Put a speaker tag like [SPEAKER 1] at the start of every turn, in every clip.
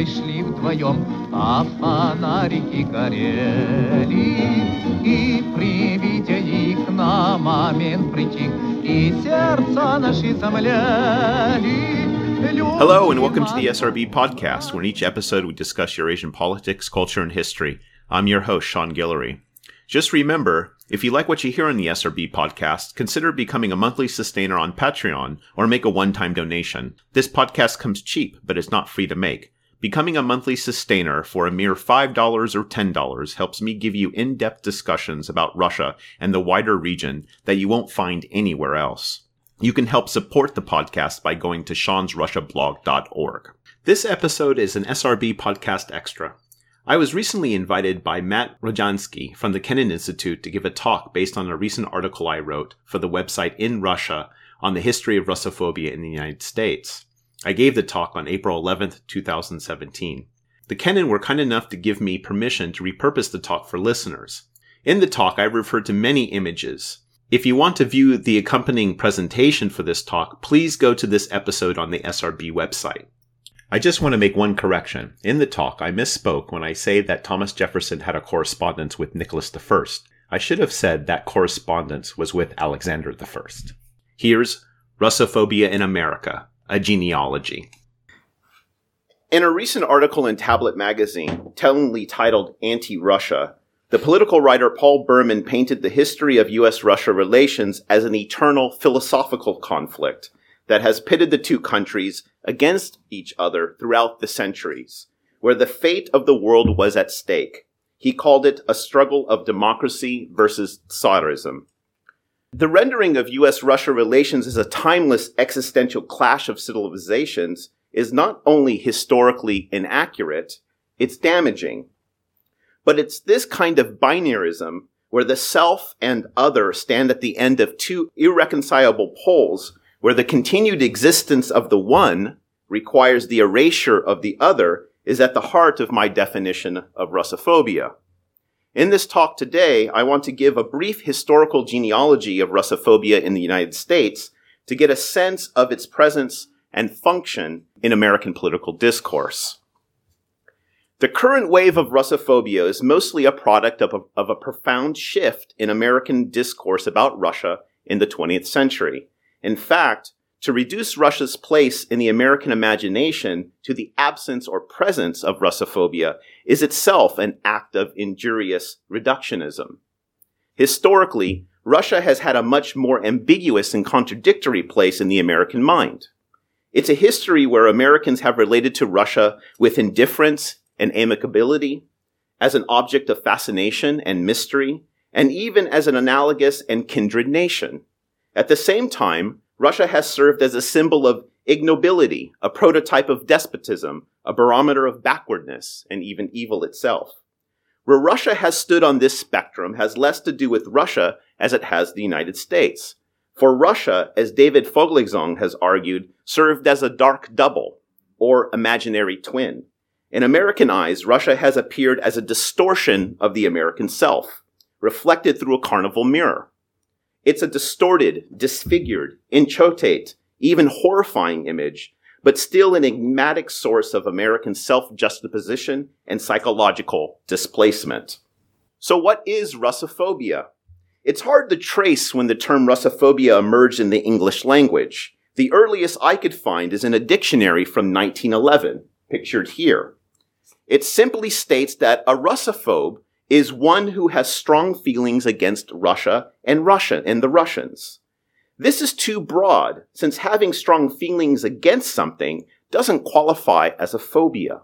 [SPEAKER 1] дорогой шли вдвоем, а фонарики горели. И при виде их на момент притих, и сердца наши замляли.
[SPEAKER 2] Hello, and welcome to the SRB podcast, where in each episode we discuss Eurasian politics, culture, and history. I'm your host, Sean Guillory. Just remember, if you like what you hear on the SRB podcast, consider becoming a monthly sustainer on Patreon or make a one-time donation. This podcast comes cheap, but it's not free to make. Becoming a monthly sustainer for a mere $5 or $10 helps me give you in-depth discussions about Russia and the wider region that you won't find anywhere else. You can help support the podcast by going to seansrussiablog.org. This episode is an SRB podcast extra. I was recently invited by Matt Rojansky from the Kennan Institute to give a talk based on a recent article I wrote for the website In Russia on the history of Russophobia in the United States. I gave the talk on April 11th, 2017. The Kennan were kind enough to give me permission to repurpose the talk for listeners. In the talk, I referred to many images. If you want to view the accompanying presentation for this talk, please go to this episode on the SRB website. I just want to make one correction. In the talk, I misspoke when I say that Thomas Jefferson had a correspondence with Nicholas I. I should have said that correspondence was with Alexander I. Here's Russophobia in America, a genealogy. In a recent article in Tablet magazine, tellingly titled Anti Russia, the political writer Paul Berman painted the history of US Russia relations as an eternal philosophical conflict that has pitted the two countries against each other throughout the centuries, where the fate of the world was at stake. He called it a struggle of democracy versus Tsarism. The rendering of US Russia relations as a timeless existential clash of civilizations is not only historically inaccurate, it's damaging. But it's this kind of binarism where the self and other stand at the end of two irreconcilable poles where the continued existence of the one requires the erasure of the other is at the heart of my definition of Russophobia. In this talk today, I want to give a brief historical genealogy of Russophobia in the United States to get a sense of its presence and function in American political discourse. The current wave of Russophobia is mostly a product of a, of a profound shift in American discourse about Russia in the 20th century. In fact, to reduce Russia's place in the American imagination to the absence or presence of Russophobia is itself an act of injurious reductionism. Historically, Russia has had a much more ambiguous and contradictory place in the American mind. It's a history where Americans have related to Russia with indifference and amicability, as an object of fascination and mystery, and even as an analogous and kindred nation. At the same time, Russia has served as a symbol of ignobility, a prototype of despotism, a barometer of backwardness, and even evil itself. Where Russia has stood on this spectrum has less to do with Russia as it has the United States. For Russia, as David Foglesong has argued, served as a dark double, or imaginary twin. In American eyes, Russia has appeared as a distortion of the American self, reflected through a carnival mirror. It's a distorted, disfigured, inchoate, even horrifying image, but still an enigmatic source of American self-juxtaposition and psychological displacement. So what is Russophobia? It's hard to trace when the term Russophobia emerged in the English language. The earliest I could find is in a dictionary from 1911, pictured here. It simply states that a Russophobe is one who has strong feelings against Russia and Russia and the Russians. This is too broad, since having strong feelings against something doesn't qualify as a phobia.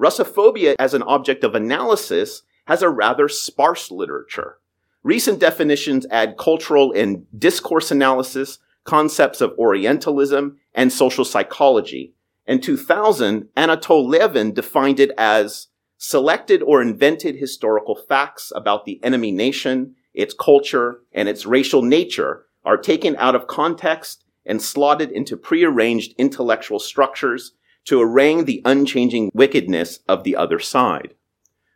[SPEAKER 2] Russophobia as an object of analysis has a rather sparse literature. Recent definitions add cultural and discourse analysis, concepts of Orientalism, and social psychology. In 2000, Anatol Lieven defined it as selected or invented historical facts about the enemy nation, its culture, and its racial nature are taken out of context and slotted into prearranged intellectual structures to arraign the unchanging wickedness of the other side.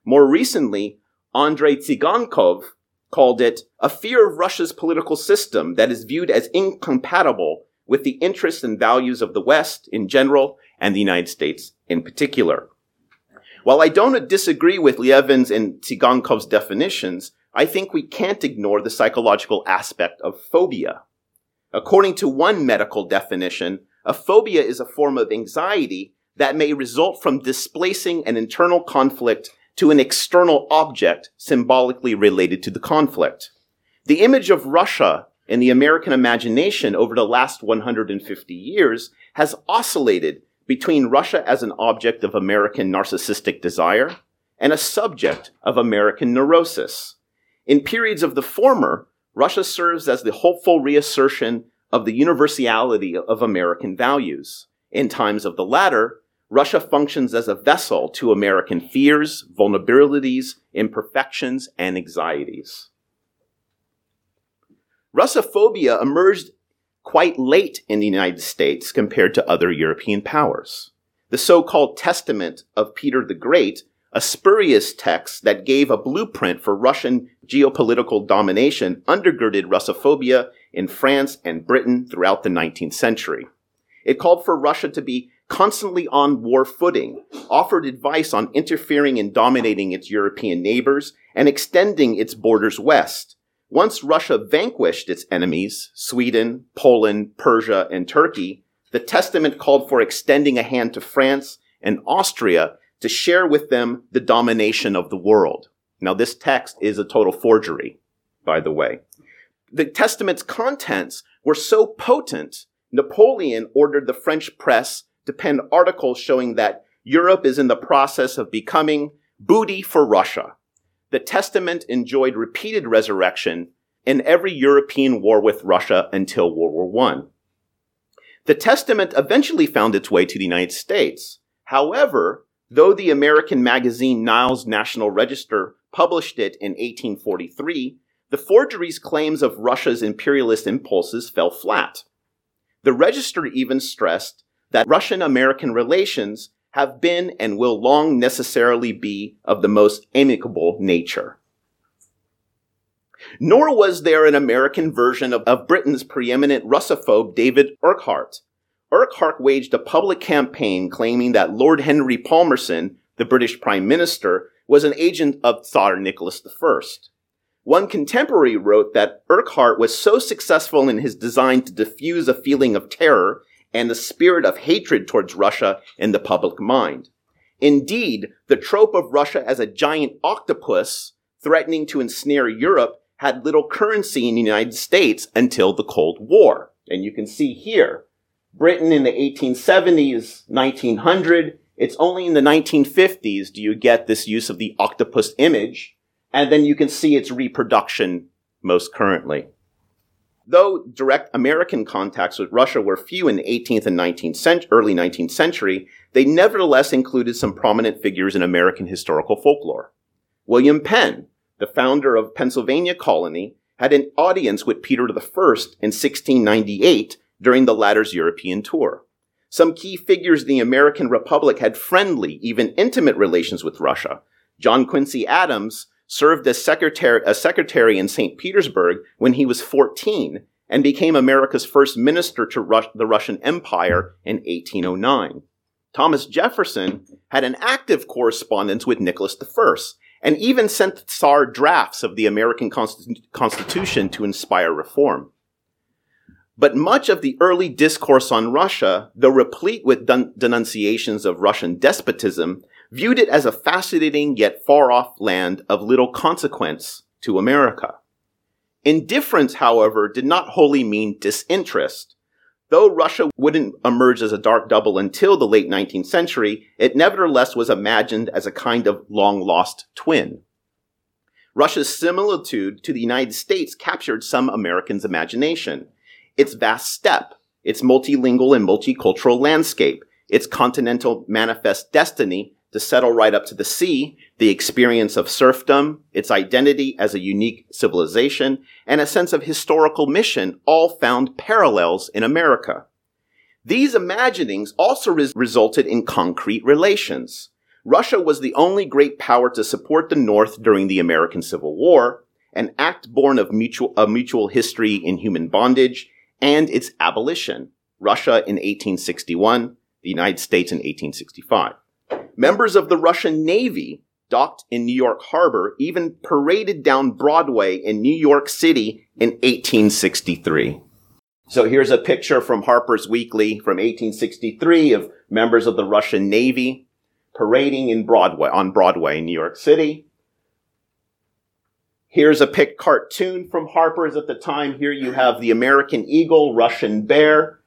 [SPEAKER 2] More recently, Andrei Tsygankov called it a fear of Russia's political system that is viewed as incompatible with the interests and values of the West in general and the United States in particular. While I don't disagree with Lieven's and Tsygankov's definitions, I think we can't ignore the psychological aspect of phobia. According to one medical definition, a phobia is a form of anxiety that may result from displacing an internal conflict to an external object symbolically related to the conflict. The image of Russia in the American imagination over the last 150 years has oscillated between Russia as an object of American narcissistic desire and a subject of American neurosis. In periods of the former, Russia serves as the hopeful reassertion of the universality of American values. In times of the latter, Russia functions as a vessel to American fears, vulnerabilities, imperfections, and anxieties. Russophobia emerged quite late in the United States compared to other European powers. The so-called Testament of Peter the Great, a spurious text that gave a blueprint for Russian geopolitical domination, undergirded Russophobia in France and Britain throughout the 19th century. It called for Russia to be constantly on war footing, offered advice on interfering and dominating its European neighbors, and extending its borders west, once Russia vanquished its enemies, Sweden, Poland, Persia, and Turkey, the testament called for extending a hand to France and Austria to share with them the domination of the world. Now, this text is a total forgery, by the way. The testament's contents were so potent, Napoleon ordered the French press to pen articles showing that Europe is in the process of becoming booty for Russia the Testament enjoyed repeated resurrection in every European war with Russia until World War I. The Testament eventually found its way to the United States. However, though the American magazine Niles National Register published it in 1843, the forgery's claims of Russia's imperialist impulses fell flat. The Register even stressed that Russian American relations have been and will long necessarily be of the most amicable nature. Nor was there an American version of, of Britain's preeminent Russophobe David Urquhart. Urquhart waged a public campaign claiming that Lord Henry Palmerston, the British Prime Minister, was an agent of Tsar Nicholas I. One contemporary wrote that Urquhart was so successful in his design to diffuse a feeling of terror and the spirit of hatred towards Russia in the public mind. Indeed, the trope of Russia as a giant octopus threatening to ensnare Europe had little currency in the United States until the Cold War. And you can see here, Britain in the 1870s, 1900, it's only in the 1950s do you get this use of the octopus image, and then you can see its reproduction most currently. Though direct American contacts with Russia were few in the 18th and 19th cent- early 19th century, they nevertheless included some prominent figures in American historical folklore. William Penn, the founder of Pennsylvania colony, had an audience with Peter I in 1698 during the latter's European tour. Some key figures in the American Republic had friendly, even intimate relations with Russia. John Quincy Adams, served as secretary, a secretary in St. Petersburg when he was 14 and became America's first minister to Rus- the Russian Empire in 1809. Thomas Jefferson had an active correspondence with Nicholas I and even sent Tsar drafts of the American Constitu- Constitution to inspire reform. But much of the early discourse on Russia, though replete with denunciations of Russian despotism, viewed it as a fascinating yet far off land of little consequence to America. Indifference, however, did not wholly mean disinterest. Though Russia wouldn't emerge as a dark double until the late 19th century, it nevertheless was imagined as a kind of long lost twin. Russia's similitude to the United States captured some Americans' imagination. Its vast steppe, its multilingual and multicultural landscape, its continental manifest destiny to settle right up to the sea, the experience of serfdom, its identity as a unique civilization, and a sense of historical mission all found parallels in America. These imaginings also res- resulted in concrete relations. Russia was the only great power to support the North during the American Civil War, an act born of mutual, a mutual history in human bondage and its abolition. Russia in 1861, the United States in 1865. Members of the Russian Navy docked in New York Harbor even paraded down Broadway in New York City in 1863. So here's a picture from Harper's Weekly from 1863 of members of the Russian Navy parading in Broadway, on Broadway in New York City. Here's a pic cartoon from Harper's at the time. Here you have the American eagle, Russian bear,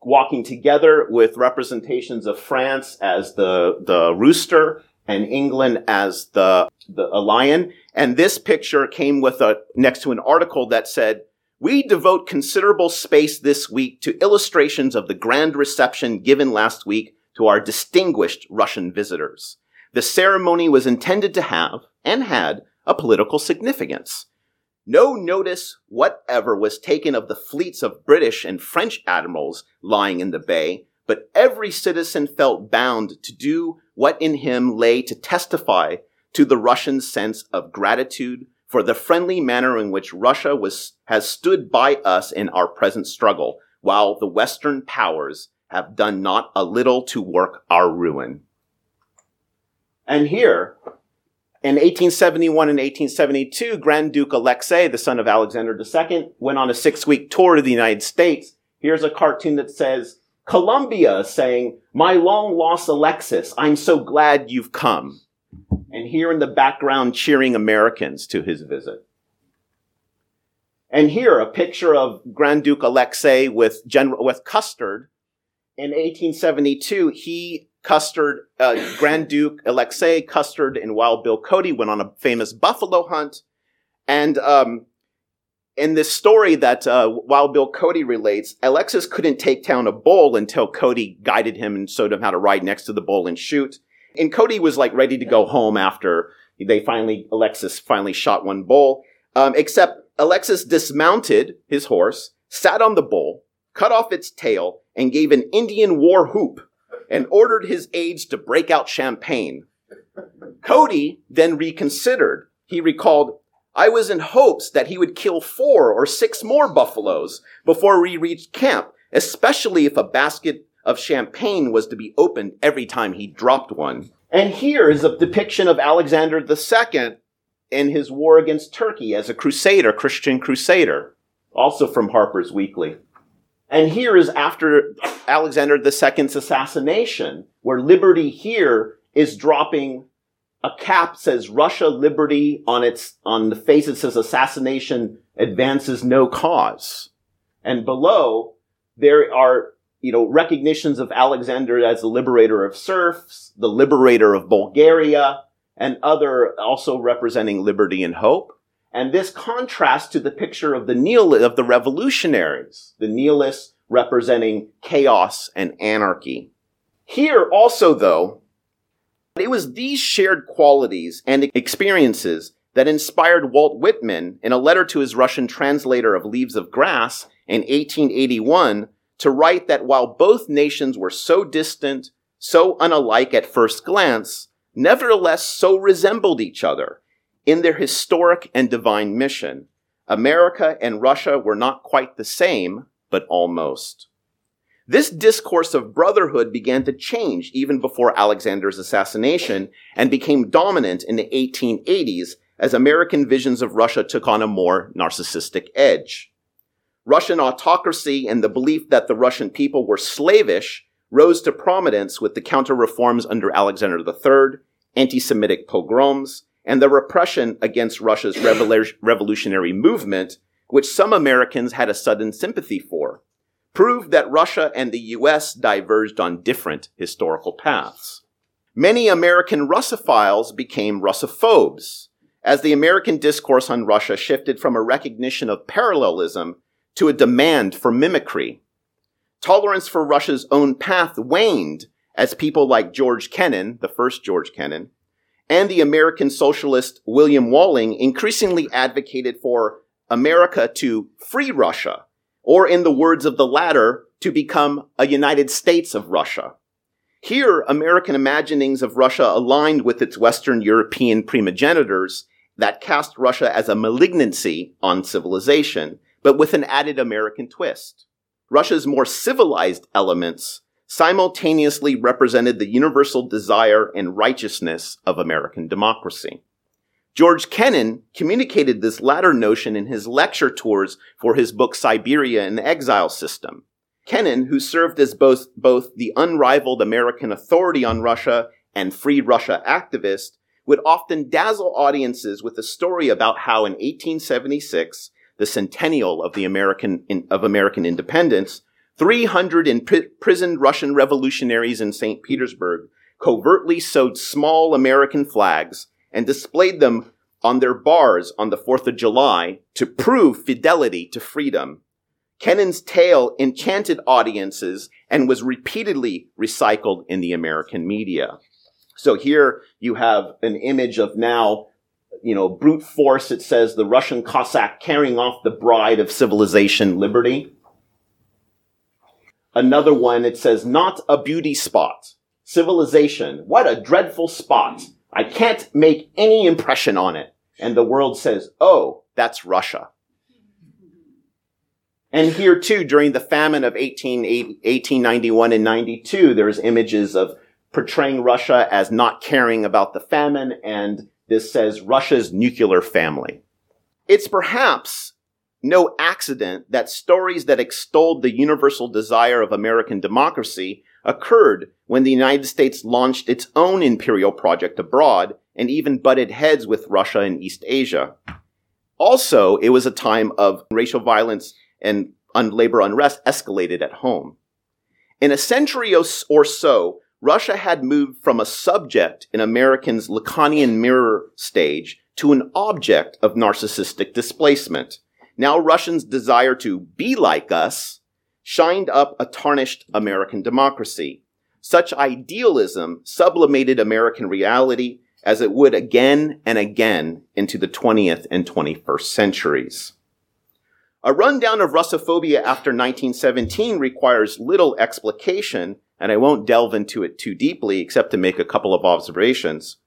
[SPEAKER 2] walking together with representations of France as the, the rooster and England as the, the a lion. And this picture came with a, next to an article that said, we devote considerable space this week to illustrations of the grand reception given last week to our distinguished Russian visitors. The ceremony was intended to have, and had, a political significance. No notice whatever was taken of the fleets of British and French admirals lying in the bay, but every citizen felt bound to do what in him lay to testify to the Russian sense of gratitude for the friendly manner in which Russia was, has stood by us in our present struggle, while the Western powers have done not a little to work our ruin. And here, in 1871 and 1872, Grand Duke Alexei, the son of Alexander II, went on a six week tour to the United States. Here's a cartoon that says, Columbia saying, My long lost Alexis, I'm so glad you've come. And here in the background, cheering Americans to his visit. And here, a picture of Grand Duke Alexei with General, with Custer. In 1872, he Custer, uh, Grand Duke Alexei Custer and Wild Bill Cody went on a famous buffalo hunt. And um, in this story that uh, Wild Bill Cody relates, Alexis couldn't take down a bull until Cody guided him and showed him how to ride next to the bull and shoot. And Cody was like ready to go home after they finally, Alexis finally shot one bull. Um, except Alexis dismounted his horse, sat on the bull, cut off its tail, and gave an Indian war whoop and ordered his aides to break out champagne. Cody then reconsidered. He recalled, I was in hopes that he would kill four or six more buffaloes before we reached camp, especially if a basket of champagne was to be opened every time he dropped one. And here is a depiction of Alexander II in his war against Turkey as a crusader, Christian crusader, also from Harper's Weekly. And here is after Alexander II's assassination, where liberty here is dropping a cap says Russia liberty on its, on the face it says assassination advances no cause. And below, there are, you know, recognitions of Alexander as the liberator of serfs, the liberator of Bulgaria, and other also representing liberty and hope. And this contrasts to the picture of the nihil of the revolutionaries, the nihilists representing chaos and anarchy. Here also, though, it was these shared qualities and experiences that inspired Walt Whitman in a letter to his Russian translator of Leaves of Grass in 1881 to write that while both nations were so distant, so unalike at first glance, nevertheless so resembled each other in their historic and divine mission, America and Russia were not quite the same, but almost. This discourse of brotherhood began to change even before Alexander's assassination and became dominant in the 1880s as American visions of Russia took on a more narcissistic edge. Russian autocracy and the belief that the Russian people were slavish rose to prominence with the counter reforms under Alexander III, anti Semitic pogroms, and the repression against Russia's revolutionary movement, which some Americans had a sudden sympathy for, proved that Russia and the US diverged on different historical paths. Many American Russophiles became Russophobes, as the American discourse on Russia shifted from a recognition of parallelism to a demand for mimicry. Tolerance for Russia's own path waned as people like George Kennan, the first George Kennan, and the American socialist William Walling increasingly advocated for America to free Russia, or in the words of the latter, to become a United States of Russia. Here, American imaginings of Russia aligned with its Western European primogenitors that cast Russia as a malignancy on civilization, but with an added American twist. Russia's more civilized elements simultaneously represented the universal desire and righteousness of American democracy. George Kennan communicated this latter notion in his lecture tours for his book Siberia and the Exile System. Kennan, who served as both, both the unrivaled American authority on Russia and free Russia activist, would often dazzle audiences with a story about how in 1876, the centennial of the American, of American independence, 300 imprisoned Russian revolutionaries in St. Petersburg covertly sewed small American flags and displayed them on their bars on the 4th of July to prove fidelity to freedom. Kennan's tale enchanted audiences and was repeatedly recycled in the American media. So here you have an image of now, you know, brute force. It says the Russian Cossack carrying off the bride of civilization, liberty. Another one, it says, not a beauty spot. Civilization. What a dreadful spot. I can't make any impression on it. And the world says, oh, that's Russia. And here too, during the famine of 18, 1891 and 92, there's images of portraying Russia as not caring about the famine, and this says Russia's nuclear family. It's perhaps no accident that stories that extolled the universal desire of American democracy occurred when the United States launched its own imperial project abroad and even butted heads with Russia in East Asia. Also, it was a time of racial violence and labor unrest escalated at home. In a century or so, Russia had moved from a subject in Americans' Lacanian mirror stage to an object of narcissistic displacement. Now Russians' desire to be like us shined up a tarnished American democracy. Such idealism sublimated American reality as it would again and again into the 20th and 21st centuries. A rundown of Russophobia after 1917 requires little explication, and I won't delve into it too deeply except to make a couple of observations.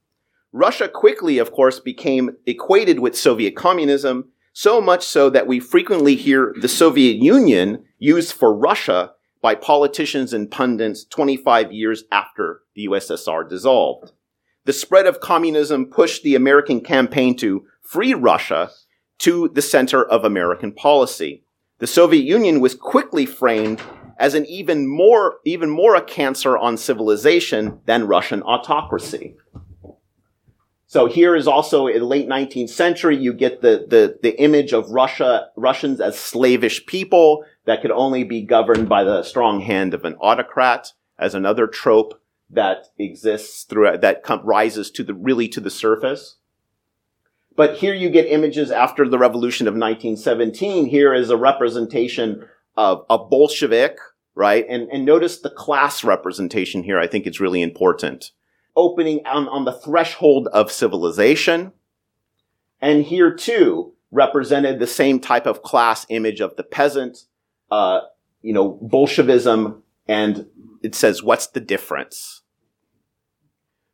[SPEAKER 2] Russia quickly, of course, became equated with Soviet communism so much so that we frequently hear the Soviet Union used for Russia by politicians and pundits 25 years after the USSR dissolved. The spread of communism pushed the American campaign to free Russia to the center of American policy. The Soviet Union was quickly framed as an even more, even more a cancer on civilization than Russian autocracy. So here is also in late 19th century, you get the, the, the image of Russia, Russians as slavish people that could only be governed by the strong hand of an autocrat as another trope that exists throughout, that com- rises to the, really to the surface. But here you get images after the revolution of 1917. Here is a representation of a Bolshevik, right? And, and notice the class representation here. I think it's really important opening on, on the threshold of civilization. And here too represented the same type of class image of the peasant, uh, you know, Bolshevism, and it says, what's the difference?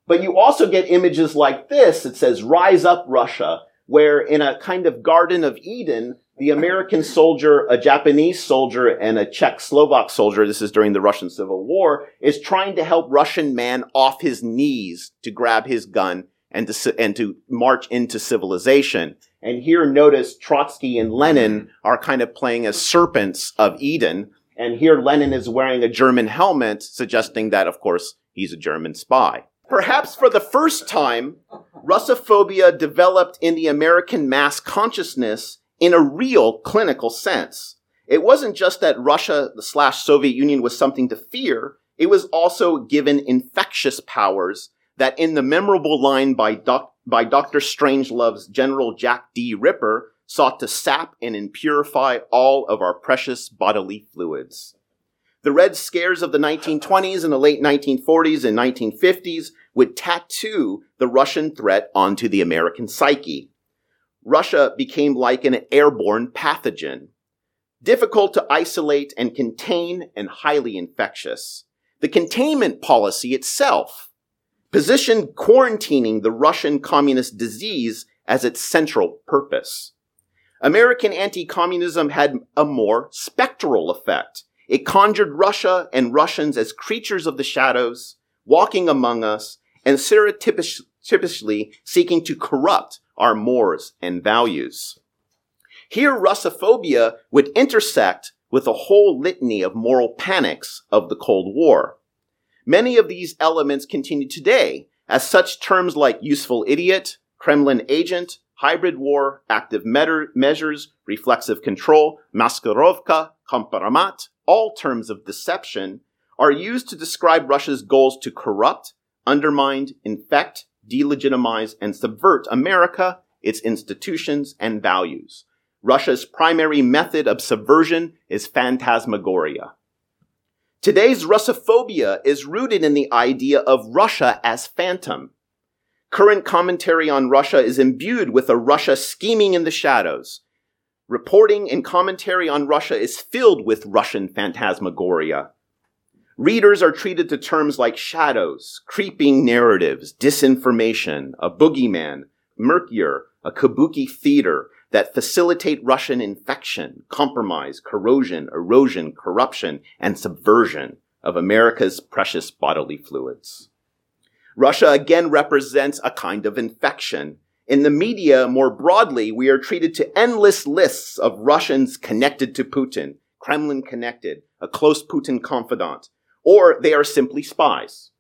[SPEAKER 2] But you also get images like this. It says, rise up Russia, where in a kind of Garden of Eden, the American soldier, a Japanese soldier, and a Czech Slovak soldier, this is during the Russian Civil War, is trying to help Russian man off his knees to grab his gun and to, and to march into civilization. And here notice Trotsky and Lenin are kind of playing as serpents of Eden. And here Lenin is wearing a German helmet, suggesting that, of course, he's a German spy. Perhaps for the first time, Russophobia developed in the American mass consciousness in a real clinical sense. It wasn't just that Russia the slash Soviet Union was something to fear. It was also given infectious powers that in the memorable line by, doc, by Dr. Strangelove's General Jack D. Ripper sought to sap and impurify all of our precious bodily fluids. The Red Scares of the 1920s and the late 1940s and 1950s would tattoo the Russian threat onto the American psyche. Russia became like an airborne pathogen, difficult to isolate and contain and highly infectious. The containment policy itself positioned quarantining the Russian communist disease as its central purpose. American anti-communism had a more spectral effect. It conjured Russia and Russians as creatures of the shadows, walking among us, and surreptitiously seeking to corrupt our mores and values. Here, Russophobia would intersect with a whole litany of moral panics of the Cold War. Many of these elements continue today, as such terms like useful idiot, Kremlin agent, hybrid war, active measures, reflexive control, maskirovka, kompromat, all terms of deception, are used to describe Russia's goals to corrupt, undermine, infect, delegitimize, and subvert America, its institutions, and values. Russia's primary method of subversion is phantasmagoria. Today's Russophobia is rooted in the idea of Russia as phantom. Current commentary on Russia is imbued with a Russia scheming in the shadows. Reporting and commentary on Russia is filled with Russian phantasmagoria. Readers are treated to terms like shadows, creeping narratives, disinformation, a boogeyman, murkier, a kabuki theater that facilitate Russian infection, compromise, corrosion, erosion, corruption, and subversion of America's precious bodily fluids. Russia again represents a kind of infection. In the media, more broadly, we are treated to endless lists of Russians connected to Putin, Kremlin connected, a close Putin confidant, or they are simply spies.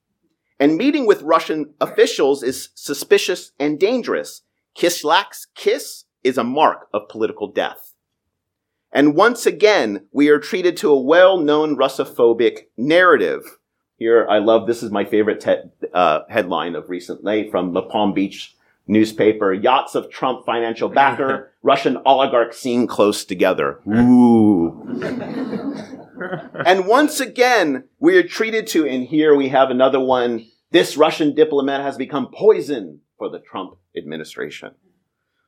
[SPEAKER 2] And meeting with Russian officials is suspicious and dangerous. Kislyak's kiss is a mark of political death. And once again, we are treated to a well-known Russophobic narrative. Here, I love, this is my favorite te- uh, headline of recently from the Palm Beach newspaper. Yachts of Trump financial backer, Russian oligarchs seen close together. Ooh. and once again, we are treated to, and here we have another one. This Russian diplomat has become poison for the Trump administration.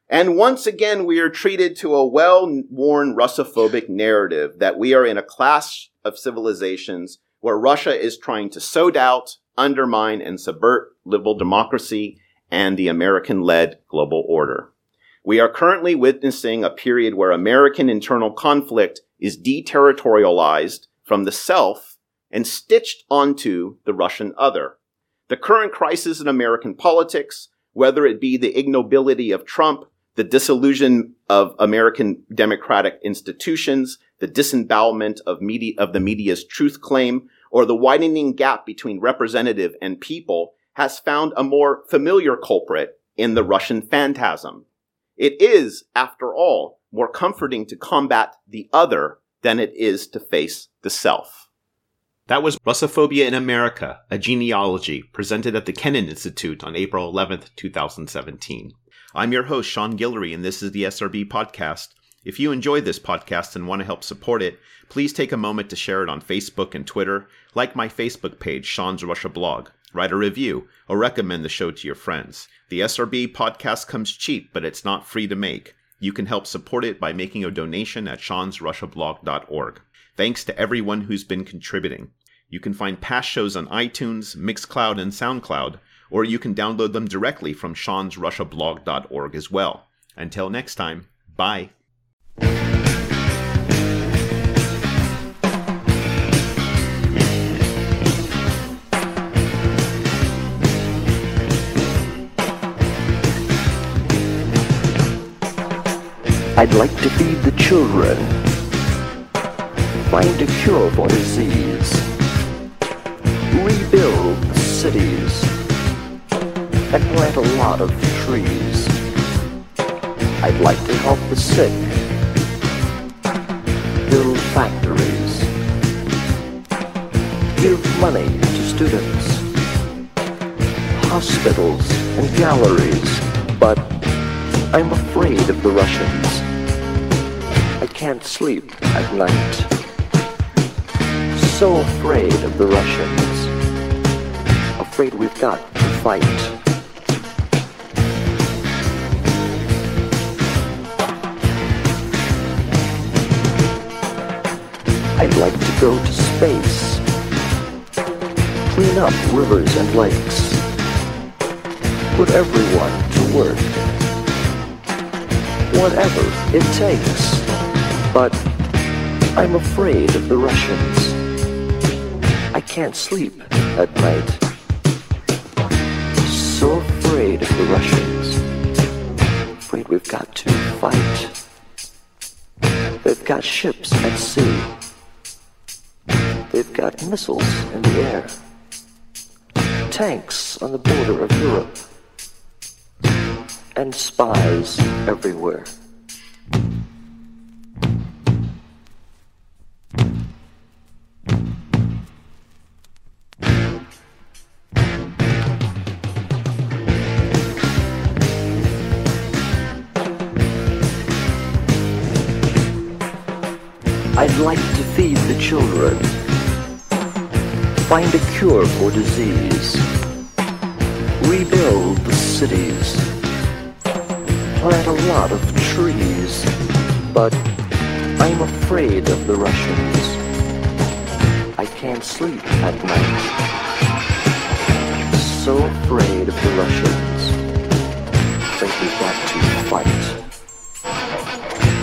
[SPEAKER 2] And once again, we are treated to a well-worn Russophobic narrative that we are in a clash of civilizations where Russia is trying to sow doubt, undermine, and subvert liberal democracy and the American-led global order. We are currently witnessing a period where American internal conflict is deterritorialized from the self and stitched onto the Russian other. The current crisis in American politics, whether it be the ignobility of Trump, the disillusion of American democratic institutions, the disembowelment of media, of the media's truth claim, or the widening gap between representative and people has found a more familiar culprit in the Russian phantasm. It is, after all, more comforting to combat the other than it is to face the self. That was Russophobia in America, a genealogy presented at the Kennan Institute on April 11th, 2017. I'm your host, Sean Guillory, and this is the SRB Podcast. If you enjoy this podcast and want to help support it, please take a moment to share it on Facebook and Twitter, like my Facebook page, Sean's Russia Blog, write a review, or recommend the show to your friends. The SRB podcast comes cheap, but it's not free to make. You can help support it by making a donation at seansrussiablog.org. Thanks to everyone who's been contributing. You can find past shows on iTunes, Mixcloud, and SoundCloud, or you can download them directly from seansrussiablog.org as well. Until next time, bye.
[SPEAKER 3] I'd like to feed the children, find a cure for disease, rebuild cities, and plant a lot of trees. I'd like to help the sick, build factories, give money to students, hospitals and galleries, but I'm afraid of the Russians. I can't sleep at night. So afraid of the Russians. Afraid we've got to fight. I'd like to go to space. Clean up rivers and lakes. Put everyone to work whatever it takes. But I'm afraid of the Russians. I can't sleep at night. So afraid of the Russians. Afraid we've got to fight. They've got ships at sea. They've got missiles in the air. Tanks on the border of Europe. And spies everywhere. I'd like to feed the children, find a cure for disease, rebuild the cities, plant a lot of trees, but I'm afraid of the Russians. I can't sleep at night. So afraid of the Russians. Think we've got to fight.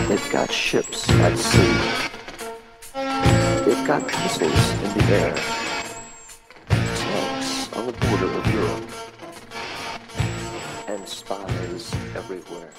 [SPEAKER 3] They've got ships at sea. They've got missiles in the air. Tanks on the border of Europe. And spies everywhere.